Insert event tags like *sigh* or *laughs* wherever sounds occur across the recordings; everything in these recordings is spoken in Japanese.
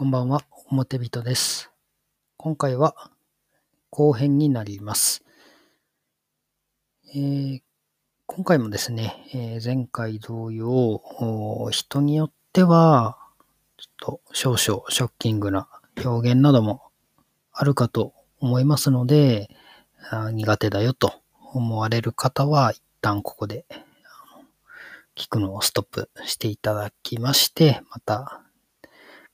こんばんは、表人です。今回は後編になります。えー今回もですね、えー前回同様、人によっては、ちょっと少々ショッキングな表現などもあるかと思いますので、あ苦手だよと思われる方は、一旦ここで聞くのをストップしていただきまして、また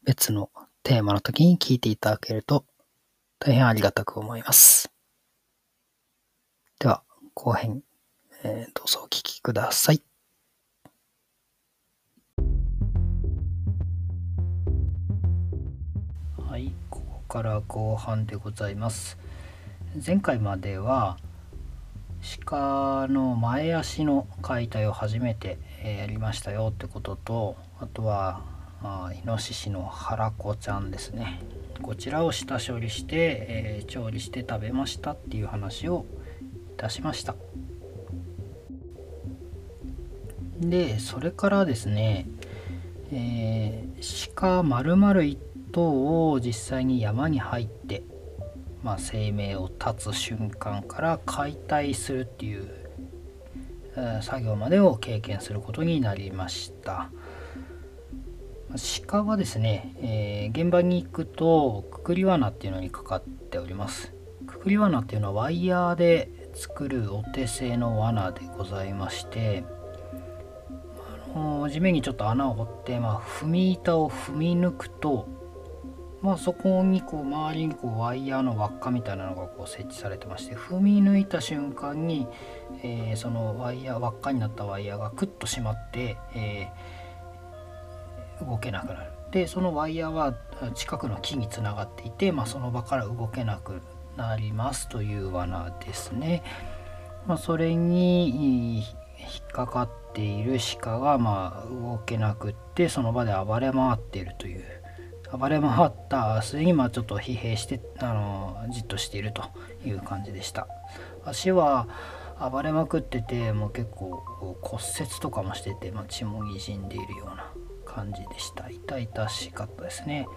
別のテーマの時に聞いていただけると大変ありがたく思います。では、後編、えーどうぞお聞きください。はい、ここから後半でございます。前回までは鹿の前足の解体を初めてえーやりましたよってこととあとはあイノシシの腹子ちゃんですね。こちらを下処理して、えー調理して食べましたっていう話をいたしました。でそれからですね、えー鹿丸々一頭を実際に山に入ってまあ、生命を絶つ瞬間から解体するっていう、作業までを経験することになりました。鹿はですね、えー現場に行くとくくり罠っていうのにかかっております。くくり罠っていうのはワイヤーで作るお手製の罠でございましてあの地面にちょっと穴を掘って、まあ、踏み板を踏み抜くとまあ、そこにこう周りにこうワイヤーの輪っかみたいなのがこう設置されてまして踏み抜いた瞬間に、えーそのワイヤー輪っかになったワイヤーがクッと締まって、えー動けなくなる。でそのワイヤーは近くの木につながっていて、まあ、その場から動けなくなりますという罠ですね、まあ、それに引っかかっている鹿がまあ動けなくってその場で暴れ回っているという。暴れ回った末にまあちょっと疲弊してあのじっとしているという感じでした。足は暴れまくっててもう結構骨折とかもしてて、まあ、血もにじんでいるような感じでした。痛々しかったですね。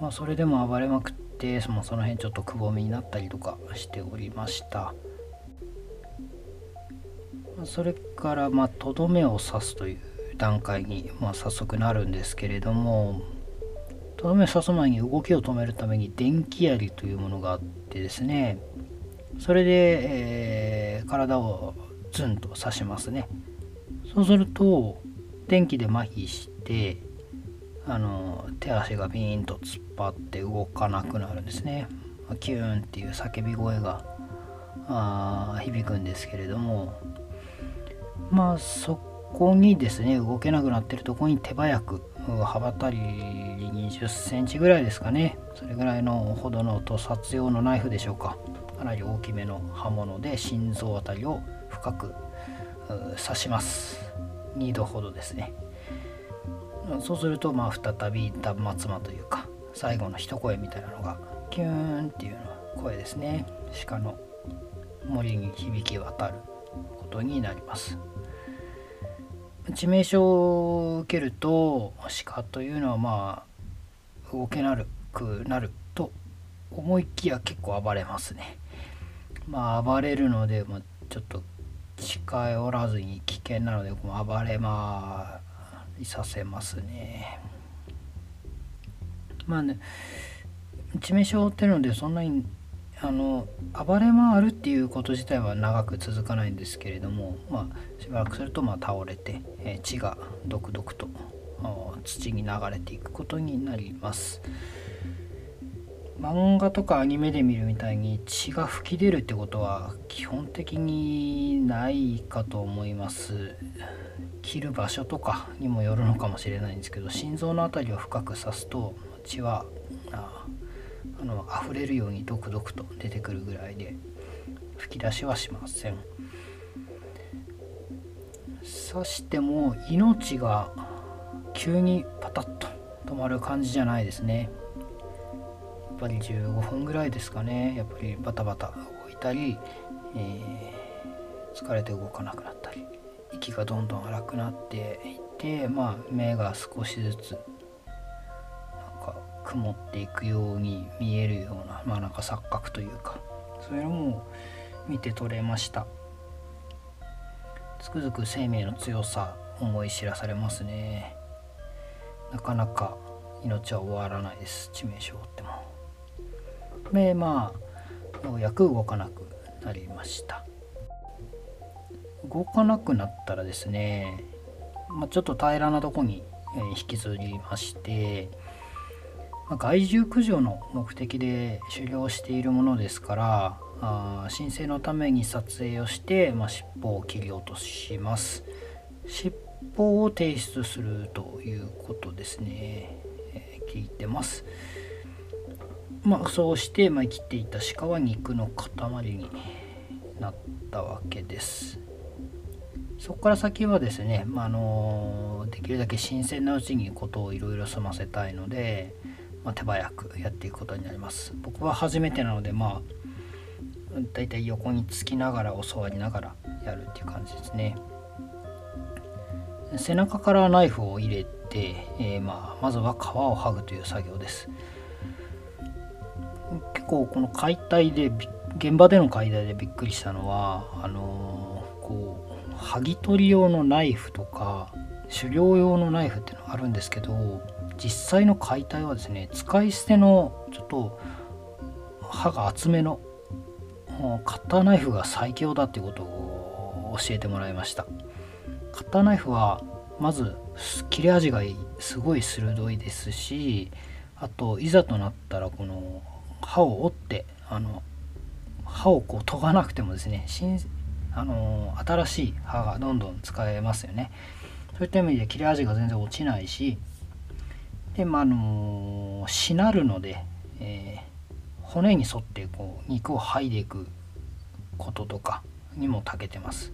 まあそれでも暴れまくってそのその辺ちょっとくぼみになったりとかしておりました。それからまとどめを刺すという段階に、まあ、早速なるんですけれどもとどめを刺す前に動きを止めるために電気槍というものがあってですねそれで、えー体をズンと刺しますね。そうすると電気で麻痺してあの手足がビーンと突っ張って動かなくなるんですね。キューンっていう叫び声があ響くんですけれどもまあそこにですね動けなくなってるとこに手早く幅たり20センチぐらいですかね。それぐらいのほどの屠殺用のナイフでしょうか。かなり大きめの刃物で心臓あたりを深く刺します。2度ほどですね。そうするとまあ再び断末魔というか最後の一声みたいなのがキューンっていうの声ですね。鹿の森に響き渡ることになります。致命傷を受けると鹿というのはまあ動けなくなると思いきや結構暴れますね。まあ暴れるので、ま、ちょっと近寄らずに危険なのでもう暴れまいさせますね。まあね致命傷負ってるのでそんなにあの暴れ回るっていうこと自体は長く続かないんですけれども、まあ、しばらくするとまあ倒れて、えー血がドクドクと土に流れていくことになります。漫画とかアニメで見るみたいに血が噴き出るってことは基本的にないかと思います。切る場所とかにもよるのかもしれないんですけど心臓の辺りを深く刺すと血はああの溢れるようにドクドクと出てくるぐらいで吹き出しはしません。刺しても命が急にパタッと止まる感じじゃないですね。ぱり15分ぐらいですかね。やっぱりバタバタ動いたり、えー疲れて動かなくなったり息がどんどん荒くなっていってまあ目が少しずつなんか曇っていくように見えるようなまあなんか錯覚というかそういうのも見て取れました。つくづく生命の強さ思い知らされますね。なかなか命は終わらないです。致命傷っても。でまあようやく動かなくなりました。動かなくなったらですね、まあ、ちょっと平らなとこに引きずりましてま害獣駆除の目的で狩猟しているものですからあ申請のために撮影をして、まあ、尻尾を切り落とします。尻尾を提出するということですね、えー、聞いてます。まあそうして、まあ、生きていた鹿は肉の塊になったわけです。そこから先はですね、まあ、あのできるだけ新鮮なうちにことをいろいろ済ませたいので、まあ、手早くやっていくことになります。僕は初めてなのでまあだいたい横につきながら教わりながらやるっていう感じですね。背中からナイフを入れて、えー、まあ、まずは皮を剥ぐという作業です。構この解体で現場での解体でびっくりしたのはあのー、こう剥ぎ取り用のナイフとか狩猟用のナイフっていうのがあるんですけど実際の解体はですね使い捨てのちょっと刃が厚めのカッターナイフが最強だっていうことを教えてもらいました。カッターナイフはまず切れ味がすごい鋭いですしあといざとなったらこの刃を折ってあの刃をこう研がなくてもですね新あの新しい刃がどんどん使えますよね。そういった意味で切れ味が全然落ちないしでまあのしなるので、えー、骨に沿ってこう肉を剥いでいくこととかにも長けてます。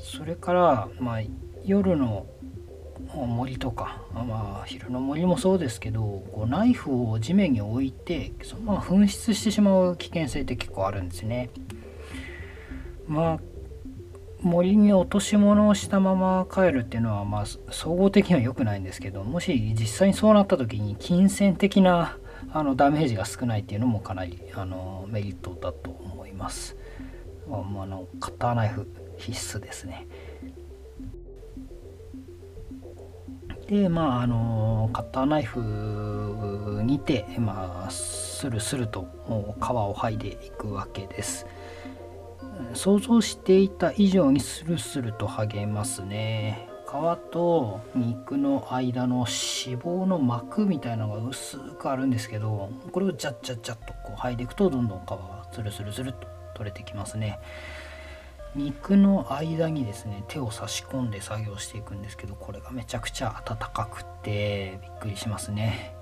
それからまあ夜の森とか、まあ、昼の森もそうですけどこうナイフを地面に置いてそのまま紛失してしまう危険性って結構あるんですね。まあ森に落とし物をしたまま帰るっていうのはまあ総合的には良くないんですけどもし実際にそうなった時に金銭的なあのダメージが少ないっていうのもかなりあのメリットだと思います。まあ、あのカッターナイフ必須ですね。でまああのカッターナイフにて、まあ、スルスルと皮を剥いでいくわけです。想像していた以上にスルスルと剥げますね。皮と肉の間の脂肪の膜みたいなのが薄くあるんですけどこれをジャッジャッジャッとこう剥いでいくとどんどん皮がスルスルスルと取れてきますね。肉の間にですね手を差し込んで作業していくんですけどこれがめちゃくちゃ温かくてびっくりしますね。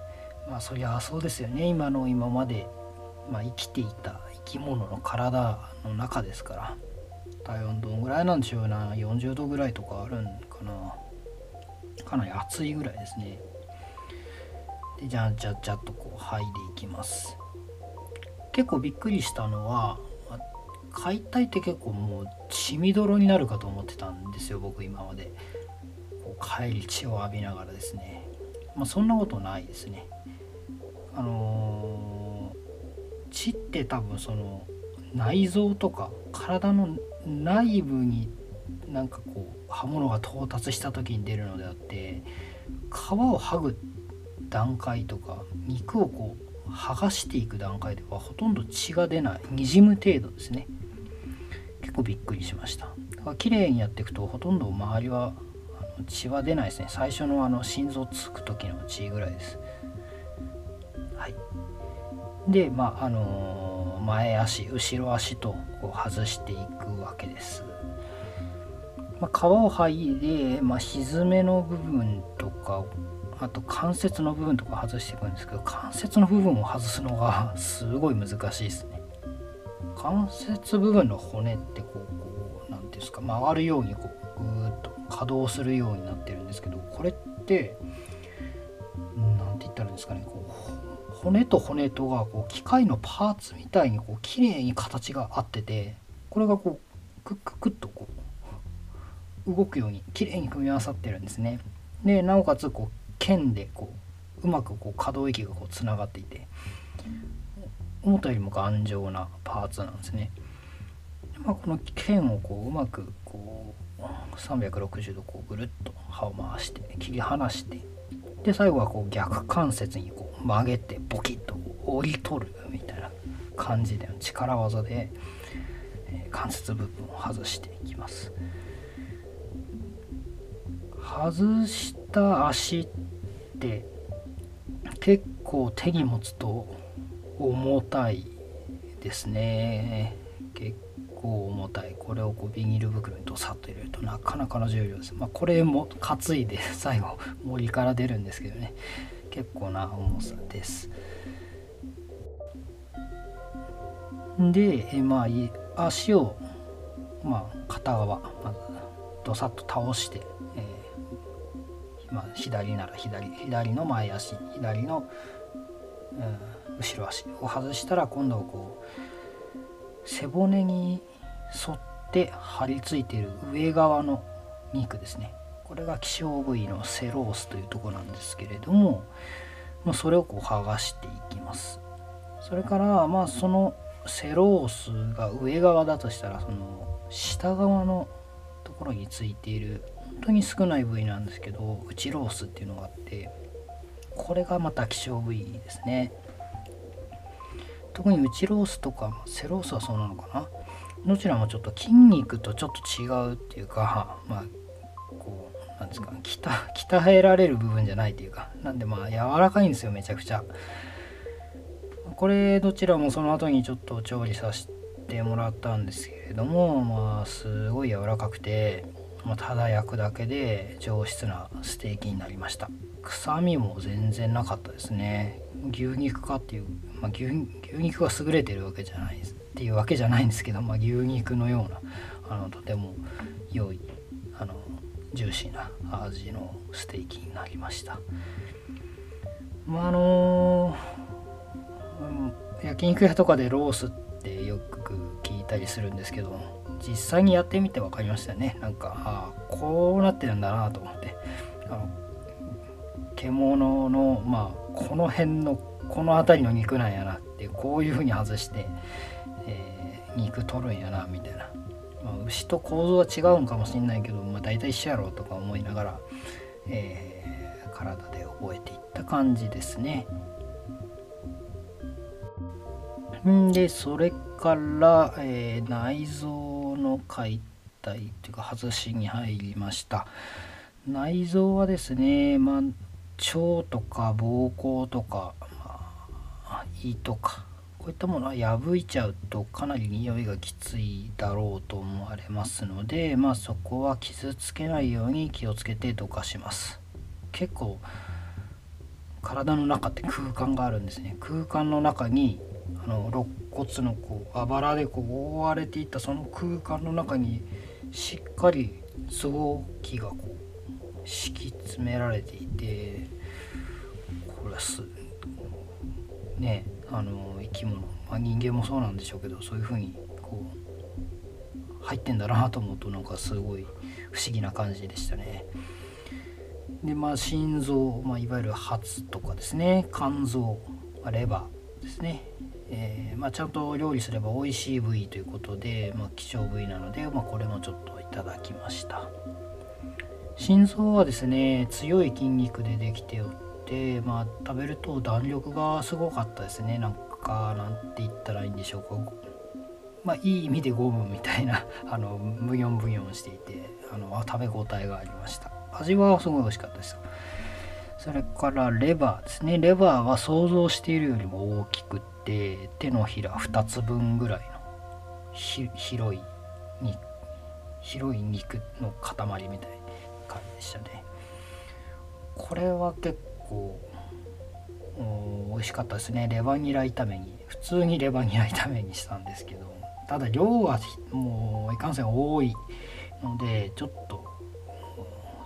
まあそりゃそうですよね。今の今まで、まあ、生きていた生き物の体の中ですから体温どんぐらいなんでしょうな。40度ぐらいとかあるんかな。かなり暑いぐらいですね。でじゃあじゃじゃっとこう剥いでいきます。結構びっくりしたのは解体って結構もう血みどろになるかと思ってたんですよ僕今まで。こう帰り血を浴びながらですね。まあそんなことないですね。あのー、血って多分その内臓とか体の内部になんかこう刃物が到達した時に出るのであって皮を剥ぐ段階とか肉をこう剥がしていく段階ではほとんど血が出ない。にじむ程度ですね。結構びっくりしました。だから綺麗にやっていくとほとんど周りはあの血は出ないですね。最初のあの心臓つく時の血ぐらいです。はい。でまああのー、前足後ろ足とこう外していくわけです。まあ、皮を剥いで、まあ、ひずめの部分とかあと関節の部分とか外していくんですけど関節の部分を外すのが *laughs* すごい難しいですね。関節部分の骨ってこうこう何ていうんですか曲がるようにこうぐーっと可動するようになってるんですけどこれって何て言ったらいいんですかねこう骨と骨とがこう機械のパーツみたいにこう綺麗に形があっててこれがこうクッククッとこう動くように綺麗に組み合わさってるんですね。でなおかつこう剣でこうまくこう可動域がこうつながっていて思ったよりも頑丈なパーツなんですね。まあ、この剣をこううまくこう360度こうぐるっと刃を回して切り離してで最後はこう逆関節にこう曲げてボキッと折り取るみたいな感じで力技で、関節部分を外していきます外した足って結構手に持つと重たいですね。結構重たい。これをこうビニール袋にドサッと入れるとなかなかの重量です。まあこれも担いで最後森から出るんですけどね。結構な重さです。でまあ足をまあ片側まずドサッと倒して、えー、まあ、左なら左左の前足左の、うん、後ろ足を外したら今度はこう背骨に沿って張り付いている上側の肉ですね。これが希少部位のセロースというとこなんですけれども、まあ、それをこう剥がしていきます。それからまあそのセロースが上側だとしたらその下側のところについている本当に少ない部位なんですけど内ロースっていうのがあってこれがまた希少部位ですね。特に内ロースとかセロースはそうなのかな？どちらもちょっと筋肉とちょっと違うっていうかまあこうなんですか鍛えられる部分じゃないっていうかなんでまあ柔らかいんですよめちゃくちゃ。これどちらもその後にちょっと調理させてもらったんですけれどもまあすごい柔らかくて、まあ、ただ焼くだけで上質なステーキになりました。臭みも全然なかったですね。牛肉かっていう、まあ牛、肉が優れてるわけじゃないですっていうわけじゃないんですけど、まあ、牛肉のようなあのとても良いあのジューシーな味のステーキになりました。まああのー、焼肉屋とかでロースってよく聞いたりするんですけど実際にやってみて分かりましたよね。なんかああこうなってるんだなと思って。あの獣のまあこの辺のこの辺りの肉なんやなってこういう風に外してえー、肉取るんやなみたいな、まあ、牛と構造は違うんかもしんないけど、まあ、大体一緒やろうとか思いながら、えー、体で覚えていった感じですね。んでそれから、えー、内臓の解体っていうか外しに入りました内臓はですね、まあ、腸とか膀胱とか、まあ、胃とかこういったものは破いちゃうとかなり匂いがきついだろうと思われますのでまあそこは傷つけないように気をつけてどかします。結構体の中って空間があるんですね。空間の中にあの肋骨のこうあばらでこう覆われていたその空間の中にしっかり臓器がこう敷き詰められていてこれすねあの生き物、まあ、人間もそうなんでしょうけどそういう風にこう入ってんだなと思うとなんかすごい不思議な感じでしたね。でまあ心臓、まあ、いわゆる発とかですね肝臓、まあ、レバーですね、えー、まあ、ちゃんと料理すれば美味しい部位ということで、まあ、希少部位なので、まあ、これもちょっといただきました心臓はですね強い筋肉でできておってまあ食べると弾力がすごかったですね。なんかなんて言ったらいいんでしょう。かまあいい意味でゴムみたいな *laughs* あのブヨンブヨンしていてあの食べ応えがありました。味はすごい美味しかったです。それからレバーですね。レバーは想像しているよりも大きくて手のひら2つ分ぐらいの広いに広い肉の塊みたい。な感じでしたね。これは結構美味しかったですね。レバニラ炒めに普通にレバニラ炒めにしたんですけどただ量はもういかんせん多いのでちょっと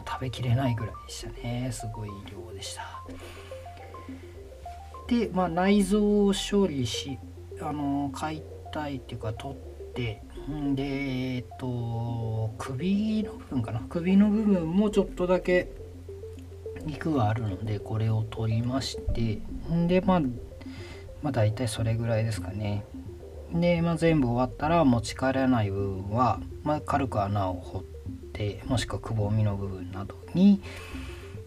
食べきれないぐらいでしたね。すごい量でした。で、まあ、内臓を処理しあの解体っていうか取ってでえっと首の部分かな？首の部分もちょっとだけ肉があるのでこれを取りましてでまあまあ大体それぐらいですかね。で、まあ、全部終わったら持ち帰らない部分は、まあ、軽く穴を掘ってもしくはくぼみの部分などに、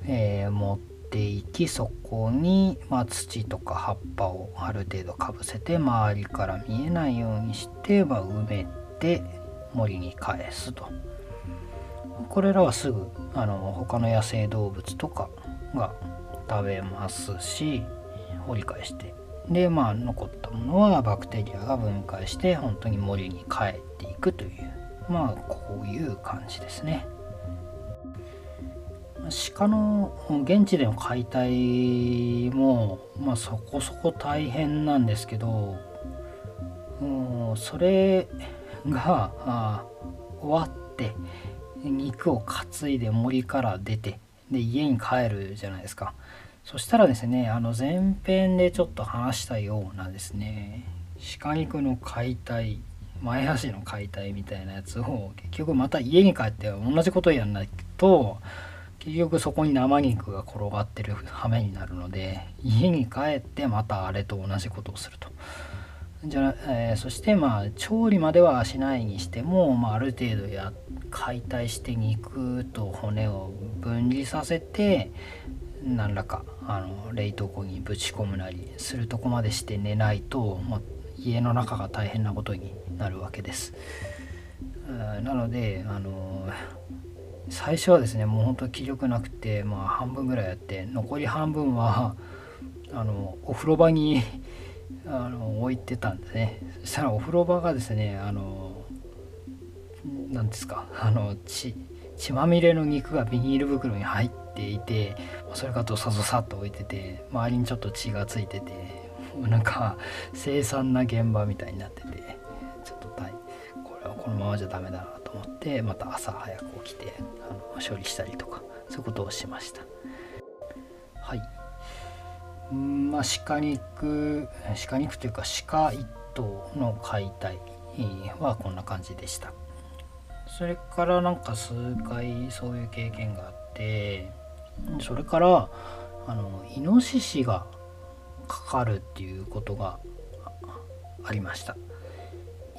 えー、持っていきそこに、まあ、土とか葉っぱをある程度かぶせて周りから見えないようにして、まあ、埋めて森に返すと。これらはすぐあの他の野生動物とかが食べますし掘り返して。でまあ残ったものはバクテリアが分解して本当に森に帰っていくという。まあこういう感じですね。鹿の現地での解体も、まあ、そこそこ大変なんですけど、うん、それが終わって肉を担いで森から出てで家に帰るじゃないですかそしたらですねあの前編でちょっと話したようなですね鹿肉の解体前足の解体みたいなやつを結局また家に帰って同じことやんないと結局そこに生肉が転がってる羽目になるので家に帰ってまたあれと同じことをすると。じゃえー、そしてまあ調理まではしないにしても、まあ、ある程度や解体して肉と骨を分離させて何らかあの冷凍庫にぶち込むなりするとこまでして寝ないと、まあ、家の中が大変なことになるわけです。なのであの最初はですねもう本当気力なくて、まあ、半分ぐらいやって残り半分はあのお風呂場にあの置いてたんですね。そしたらお風呂場がですねあの何ですかあの血血まみれの肉がビニール袋に入っていてそれがドサドサっと置いてて周りにちょっと血がついててなんか凄惨な現場みたいになっててちょっとこれはこのままじゃダメだなと思ってまた朝早く起きてあの処理したりとかそういうことをしました。はい。まあ、鹿肉鹿肉というか鹿一頭の解体はこんな感じでした。それからなんか数回そういう経験があってそれからあのイノシシがかかるっていうことがありました。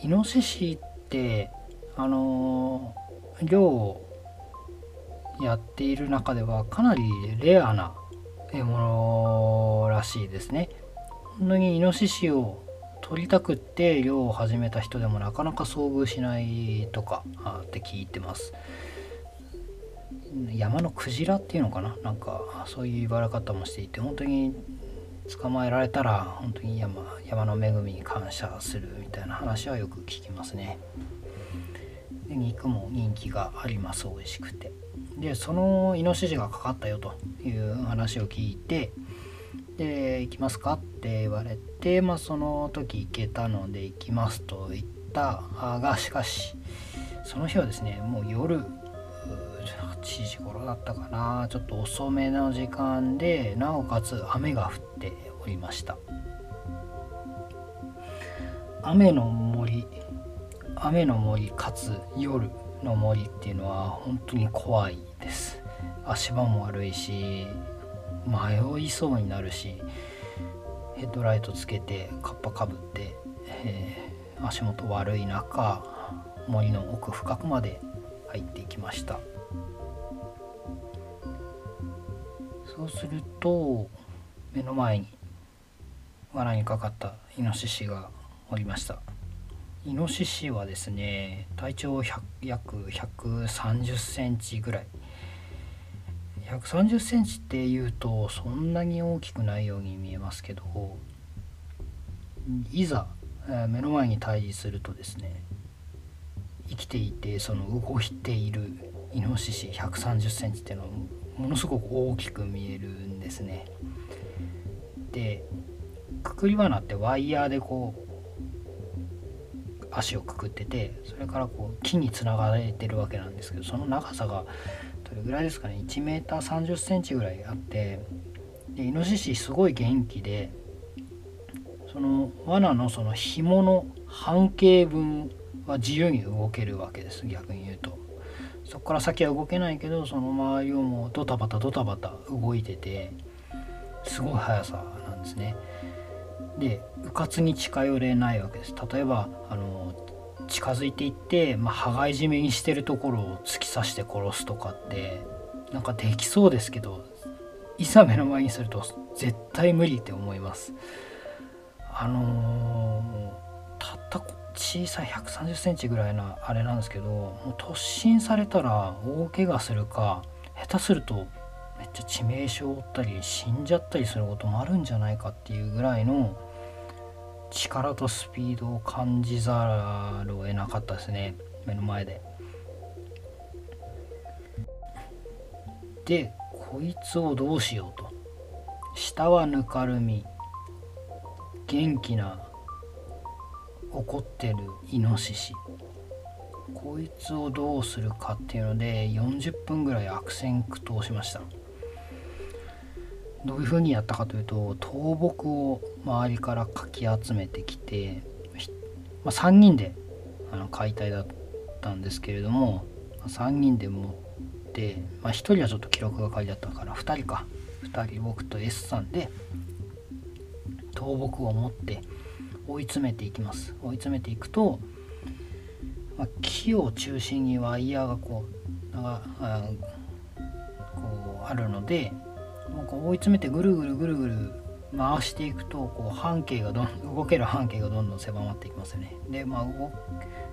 イノシシってあの漁をやっている中ではかなりレアなものらしいですね。本当にイノシシを取りたくって漁を始めた人でもなかなか遭遇しないとかって聞いてます。山のクジラっていうのかな？なんかそういう言われ方もしていて本当に捕まえられたら本当に山山の恵みに感謝するみたいな話はよく聞きますね。で肉も人気があります美味しくて。でそのイノシシがかかったよという話を聞いてで行きますか？って言われて、まあ、その時行けたので行きますと言った。がしかしその日はですねもう夜8時頃だったかな。ちょっと遅めの時間でなおかつ雨が降っておりました。雨の森雨の森かつ夜の森っていうのは本当に怖いです。足場も悪いし迷いそうになるしヘッドライトつけてカッパかぶって、えー、足元悪い中森の奥深くまで入っていきました。そうすると目の前に罠にかかったイノシシがおりました。イノシシはですね体長約130センチぐらい。130センチっていうとそんなに大きくないように見えますけどいざ目の前に対峙するとですね生きていてその動いているイノシシ130センチっていうのはものすごく大きく見えるんですね。でくくり罠ってワイヤーでこう足をくくっててそれからこう木につながれてるわけなんですけどその長さがどれぐらいですかね 1m3 0センチぐらいあってでイノシシすごい元気でその罠のその紐の半径分は自由に動けるわけです逆に言うとそこから先は動けないけどその周りをもうドタバタドタバタ動いててすごい速さなんですね。で迂闊に近寄れないわけです例えばあの近づいていって、まあ、羽交い締めにしてるところを突き刺して殺すとかってなんかできそうですけどいざ目の前にすると絶対無理って思います。あのー、たった小さい1 3 0センチぐらいのあれなんですけどもう突進されたら大怪我するか下手するとめっちゃ致命傷を負ったり死んじゃったりすることもあるんじゃないかっていうぐらいの力とスピードを感じざるを得なかったですね。目の前で。でこいつをどうしようと。下はぬかるみ。元気な怒ってるイノシシ。こいつをどうするかっていうので40分ぐらい悪戦苦闘しました。どういうふうにやったかというと倒木を周りからかき集めてきて、まあ、3人であの解体だったんですけれども3人で持って、まあ、1人はちょっと記録が書いてあったから2人か。2人僕と S さんで倒木を持って追い詰めていきます。追い詰めていくと、まあ、木を中心にワイヤーがこうあこうあるのでもうこう追い詰めてぐるぐるぐるぐる回していくとこう半径がどん動ける半径がどんどん狭まっていきますよね。でまあ動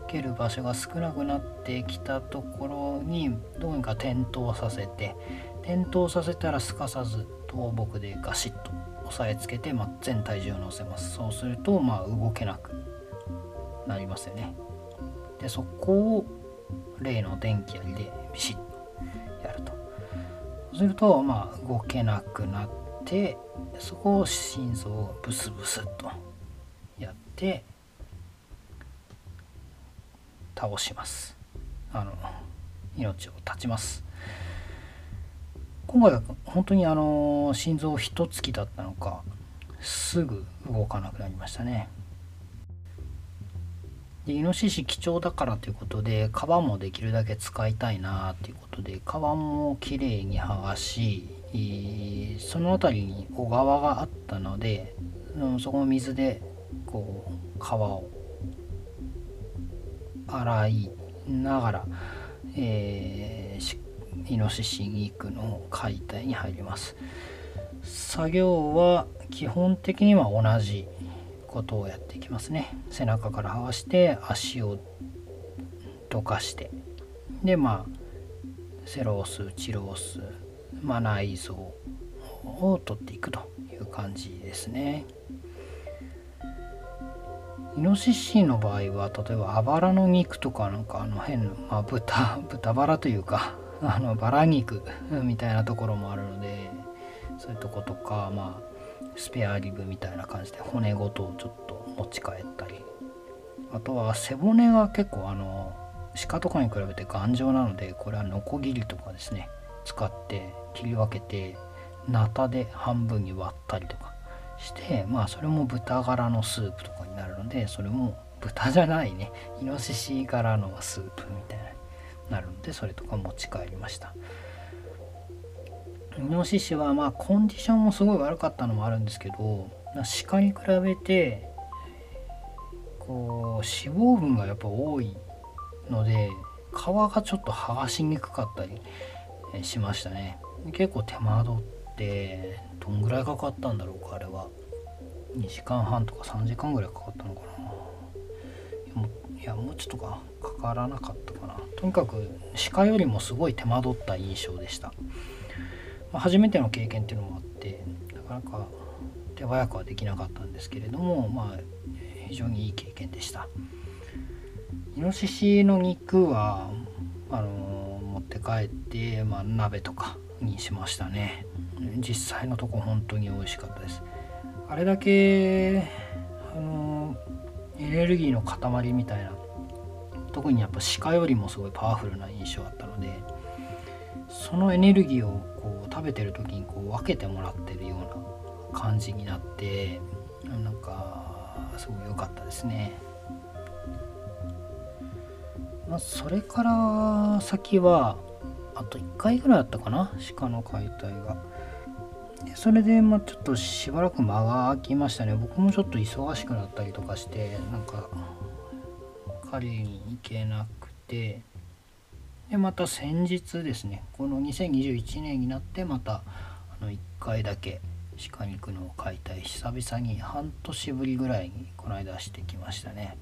ける場所が少なくなってきたところにどうにか転倒させて転倒させたらすかさず倒木でガシッと押さえつけて、まあ、全体重を乗せますそうするとまあ動けなくなりますよね。でそこを例の電気槍でビシッとやると。するとまあ動けなくなってそこを心臓をブスブスっとやって倒しますあの命を絶ちます今回は本当にあの心臓一突きだったのかすぐ動かなくなりましたねでイノシシ貴重だからということで皮もできるだけ使いたいなということで皮もきれいに剥がしその辺りに小川があったのでそこの水でこう皮を洗いながら、えー、イノシシ肉の解体に入ります。作業は基本的には同じ。ことをやっていきますね。背中から剥がして足をどかして。でまあセロースチロース、まあ、内臓を取っていくという感じですね。イノシシの場合は例えばあばらの肉とかなんかあの変な、まあ、豚 *laughs* 豚バラというかあのバラ肉みたいなところもあるのでそういうとことかまあスペアリブみたいな感じで骨ごとちょっと持ち帰ったり。あとは背骨が結構あの鹿とかに比べて頑丈なのでこれはノコギリとかですね。使って切り分けてナタで半分に割ったりとか。してまあそれも豚柄のスープとかになるのでそれも豚じゃないね。イノシシ柄のスープみたいになるのでそれとか持ち帰りました。イノシシはまあコンディションもすごい悪かったのもあるんですけど鹿に比べてこう脂肪分がやっぱ多いので皮がちょっと剥がしにくかったりしましたね。結構手間取ってどんぐらいかかったんだろうかあれは。2時間半とか3時間ぐらいかかったのかな。いやもうちょっとかかからなかったかな。とにかく鹿よりもすごい手間取った印象でした。初めての経験っていうのもあってなかなか手早くはできなかったんですけれどもまあ非常にいい経験でした。イノシシの肉はあの持って帰って、まあ、鍋とかにしましたね。実際のとこ本当に美味しかったです。あれだけあのエネルギーの塊みたいな特にやっぱ鹿よりもすごいパワフルな印象あったのでそのエネルギーをこう食べてる時にこう分けてもらってるような感じになってなんかすごい良かったですね。まあ、それから先はあと1回ぐらいあったかな鹿の解体が。それでまあちょっとしばらく間が空きましたね。僕もちょっと忙しくなったりとかしてなんか狩りに行けなくて。でまた先日ですねこの2021年になってまたあの1回だけ鹿肉の解体久々に半年ぶりぐらいにこの間してきましたね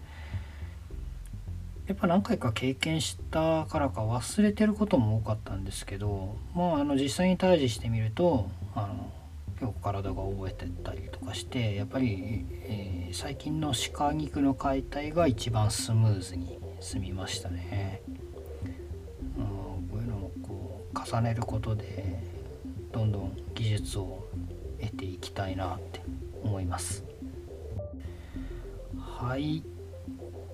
やっぱ何回か経験したからか忘れてることも多かったんですけどまああの実際に対峙してみるとあの結構体が覚えてたりとかしてやっぱり、えー、最近の鹿肉の解体が一番スムーズに済みましたね。重ねることでどんどん技術を得ていきたいなって思います。はい。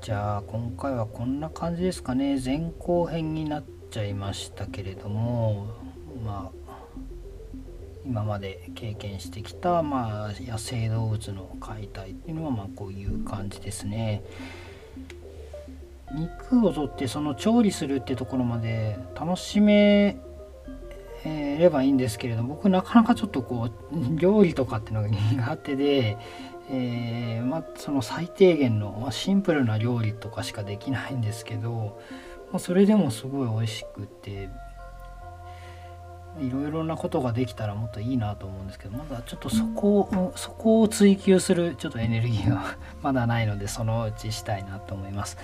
じゃあ今回はこんな感じですかね。前後編になっちゃいましたけれどもまあ今まで経験してきた、まあ、野生動物の解体っていうのはまこういう感じですね。肉を取ってその調理するってところまで楽しめえればいいんですけれど僕なかなかちょっとこう料理とかっていうのが苦手で、えー、まあ、その最低限の、まあ、シンプルな料理とかしかできないんですけど、まあ、それでもすごい美味しくていろいろなことができたらもっといいなと思うんですけどまだちょっとそこをそこを追求するちょっとエネルギーがまだないのでそのうちしたいなと思います。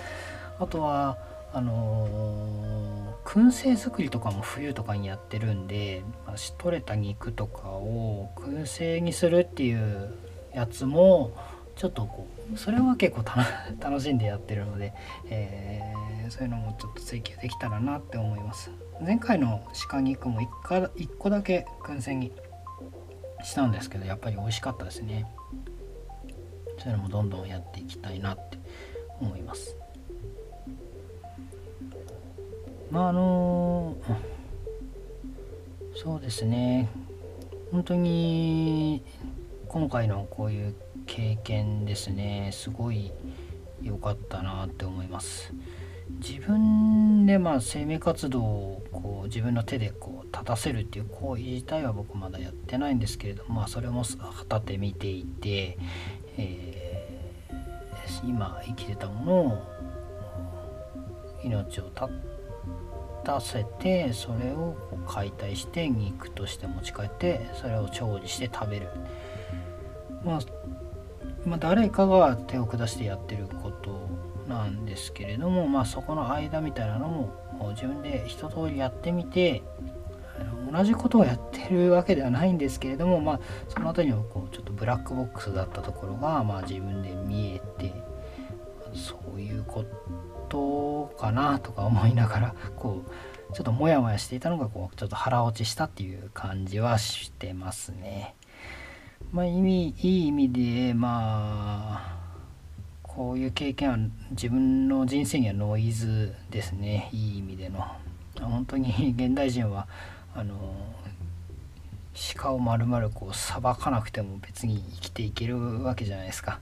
あとはあのー、燻製作りとかも冬とかにやってるんで、まあ、取れた肉とかを燻製にするっていうやつもちょっとこうそれは結構 *laughs* 楽しんでやってるので、えー、そういうのもちょっと追求できたらなって思います。前回の鹿肉も 1, か1個だけ燻製にしたんですけどやっぱり美味しかったですね。そういうのもどんどんやっていきたいなって思います。まああのそうですね。本当に今回のこういう経験ですね。すごい良かったなって思います。自分でまあ生命活動をこう自分の手でこう立たせるっていう行為自体は僕まだやってないんですけれども、まあ、それも旗手見ていて、えー、今生きてたものを命を絶ってたせてそれをこう解体して肉として持ち帰ってそれを調理して食べる、まあ、まあ、誰かが手を下してやってることなんですけれども、まあ、そこの間みたいなのも自分で一通りやってみて同じことをやってるわけではないんですけれども、まあ、その辺りのこうちょっとブラックボックスだったところが、まあ、自分で見えてそういうことことかなとか思いながらこうちょっとモヤモヤしていたのがこうちょっと腹落ちしたっていう感じはしてますね。まあ、意味いい意味でまあこういう経験は自分の人生にはノイズですねいい意味での。本当に現代人はあの鹿を丸々こうさばかなくても別に生きていけるわけじゃないですか。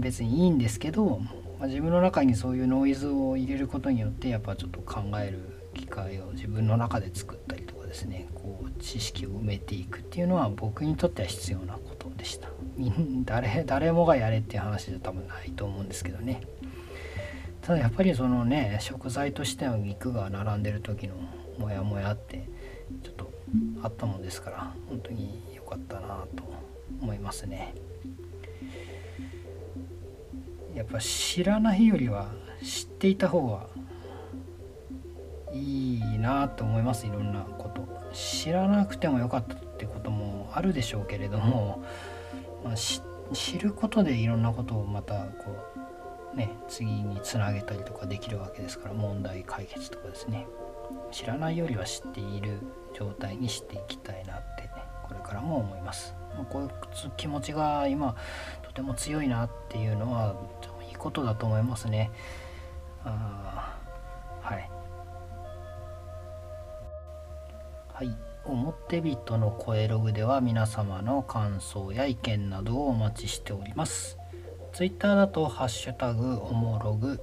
別にいいんですけどまあ、自分の中にそういうノイズを入れることによってやっぱちょっと考える機会を自分の中で作ったりとかですねこう知識を埋めていくっていうのは僕にとっては必要なことでした誰誰もがやれっていう話じゃ多分ないと思うんですけどねただやっぱりそのね食材としての肉が並んでる時のモヤモヤってちょっとあったもんですから本当に良かったなと思いますね。やっぱ知らないよりは知っていた方がいいなと思いますいろんなこと知らなくてもよかったってこともあるでしょうけれども、まあ、知ることでいろんなことをまたこうね次につなげたりとかできるわけですから問題解決とかですね知らないよりは知っている状態にしていきたいなってねこれからも思います。こういう気持ちが今とても強いなっていうのはいいことだと思いますね。あはい。はい。表人の声ログでは皆様の感想や意見などをお待ちしております。Twitter だとハッシュタグおもログ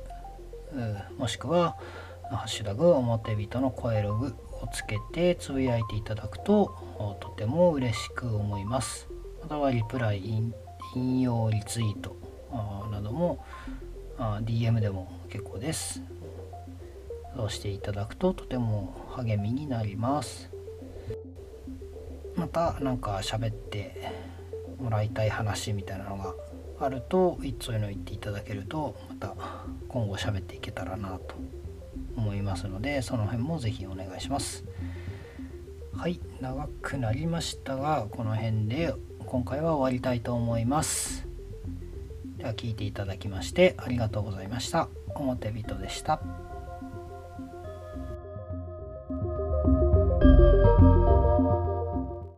もしくは「ハッシュタグ表人の声ログ」をつけてつぶやいていただくととても嬉しく思いますまたはリプライ引用リツイートなどもあ DM でも結構です。そうしていただくととても励みになります。また何か喋ってもらいたい話みたいなのがあるとそういうの言っていただけるとまた今後喋っていけたらなと思いますのでその辺も是非お願いします。はい長くなりましたがこの辺で今回は終わりたいと思います。では聞いていただきましてありがとうございました。表人でした。